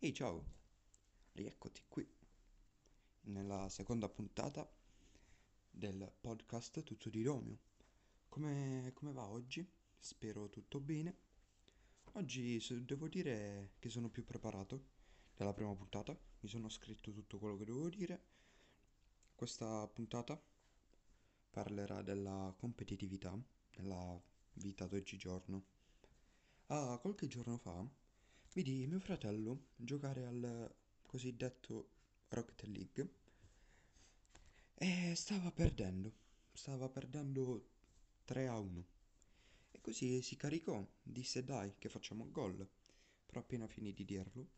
Ehi ciao, rieccoti qui nella seconda puntata del podcast Tutto di Romeo. Come, come va oggi? Spero tutto bene. Oggi devo dire che sono più preparato della prima puntata, mi sono scritto tutto quello che dovevo dire. Questa puntata parlerà della competitività nella vita d'oggigiorno. Ah, qualche giorno fa vidi mio fratello giocare al cosiddetto Rocket League e stava perdendo, stava perdendo 3 a 1. E così si caricò, disse dai che facciamo gol. Però appena finì di dirlo,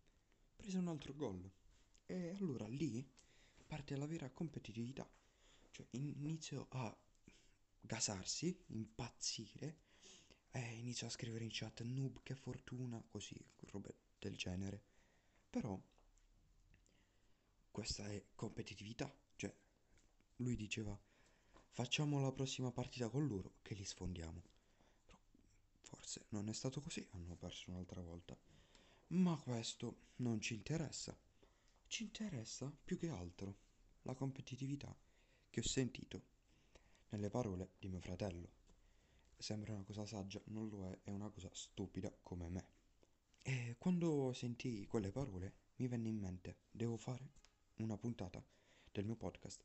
prese un altro gol. E allora lì parte la vera competitività. Cioè iniziò a gasarsi, impazzire e iniziò a scrivere in chat noob che fortuna, così, robe del genere. Però questa è competitività, cioè lui diceva facciamo la prossima partita con loro che li sfondiamo. Però forse non è stato così, hanno perso un'altra volta. Ma questo non ci interessa. Ci interessa più che altro la competitività che ho sentito nelle parole di mio fratello. Sembra una cosa saggia, non lo è, è una cosa stupida come me. E quando sentii quelle parole mi venne in mente, devo fare una puntata del mio podcast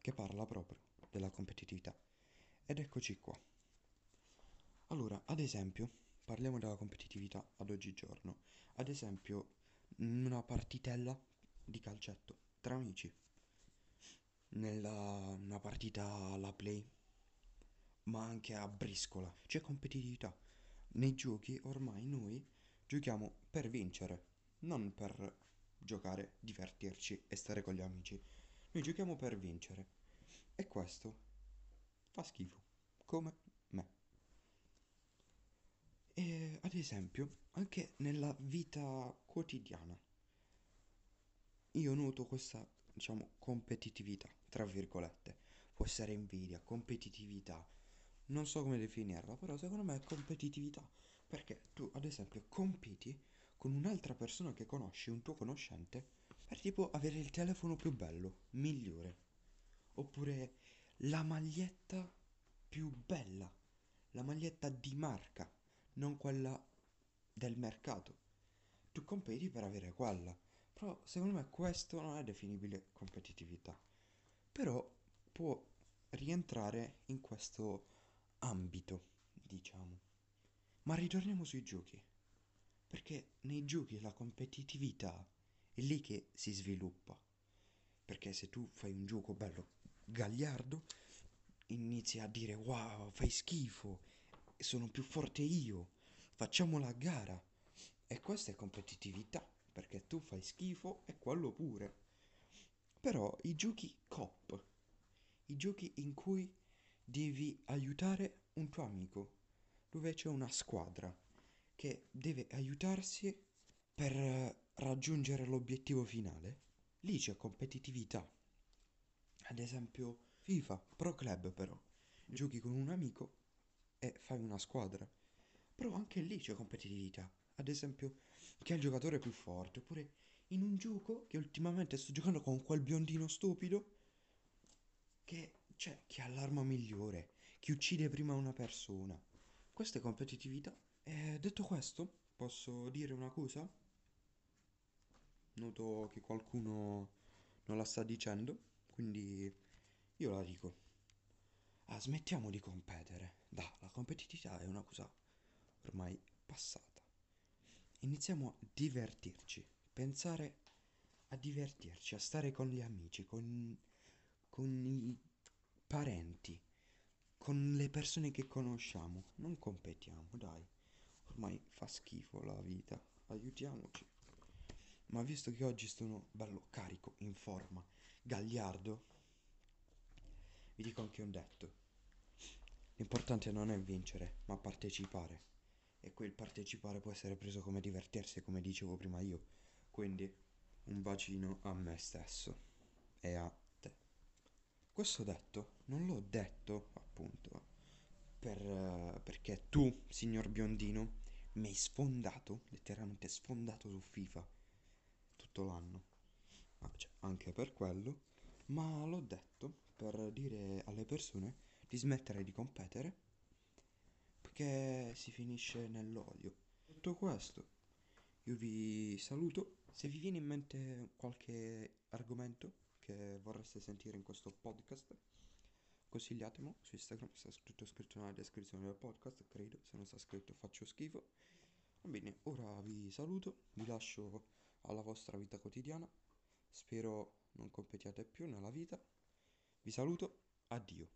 che parla proprio della competitività. Ed eccoci qua. Allora, ad esempio, parliamo della competitività ad oggigiorno. Ad esempio, una partitella di calcetto tra amici. Nella una partita alla play, ma anche a briscola. C'è competitività. Nei giochi ormai noi giochiamo per vincere, non per giocare, divertirci e stare con gli amici. Noi giochiamo per vincere. E questo fa schifo, come me. E ad esempio, anche nella vita quotidiana, io noto questa, diciamo, competitività, tra virgolette. Può essere invidia, competitività, non so come definirla, però secondo me è competitività. Perché tu, ad esempio, compiti con un'altra persona che conosci, un tuo conoscente, per tipo avere il telefono più bello, migliore. Oppure la maglietta più bella, la maglietta di marca, non quella del mercato. Tu competi per avere quella. Però secondo me questo non è definibile competitività. Però può rientrare in questo ambito, diciamo. Ma ritorniamo sui giochi. Perché nei giochi la competitività è lì che si sviluppa. Perché se tu fai un gioco bello gagliardo, inizi a dire wow, fai schifo, sono più forte io, facciamo la gara. E questa è competitività, perché tu fai schifo e quello pure. Però i giochi cop, i giochi in cui devi aiutare un tuo amico, dove c'è una squadra che deve aiutarsi per raggiungere l'obiettivo finale, lì c'è competitività. Ad esempio FIFA, Pro Club però, giochi con un amico e fai una squadra. Però anche lì c'è competitività. Ad esempio, chi è il giocatore più forte, oppure in un gioco che ultimamente sto giocando con quel biondino stupido che c'è chi ha l'arma migliore, chi uccide prima una persona. Questa è competitività. E detto questo, posso dire una cosa? Noto che qualcuno non la sta dicendo, quindi io la dico. Ah, smettiamo di competere. Dai, la competitività è una cosa ormai passata. Iniziamo a divertirci, pensare a divertirci, a stare con gli amici, con, con i parenti, con le persone che conosciamo. Non competiamo, dai. Ormai fa schifo la vita. Aiutiamoci. Ma visto che oggi sono bello carico, in forma, gagliardo, vi dico anche un detto. L'importante non è vincere, ma partecipare. E quel partecipare può essere preso come divertirsi, come dicevo prima io. Quindi un bacino a me stesso e a te. Questo detto non l'ho detto appunto per, eh, perché tu, signor biondino, mi hai sfondato, letteralmente sfondato su FIFA. tutto l'anno. Ah, cioè, anche per quello, ma l'ho detto per dire alle persone di smettere di competere perché si finisce nell'odio. Detto questo, io vi saluto. Se vi viene in mente qualche argomento che vorreste sentire in questo podcast, consigliatemi su Instagram, sta tutto scritto nella descrizione del podcast, credo, se non sta scritto faccio schifo. Va bene, ora vi saluto, vi lascio alla vostra vita quotidiana, spero non competiate più nella vita, vi saluto, addio.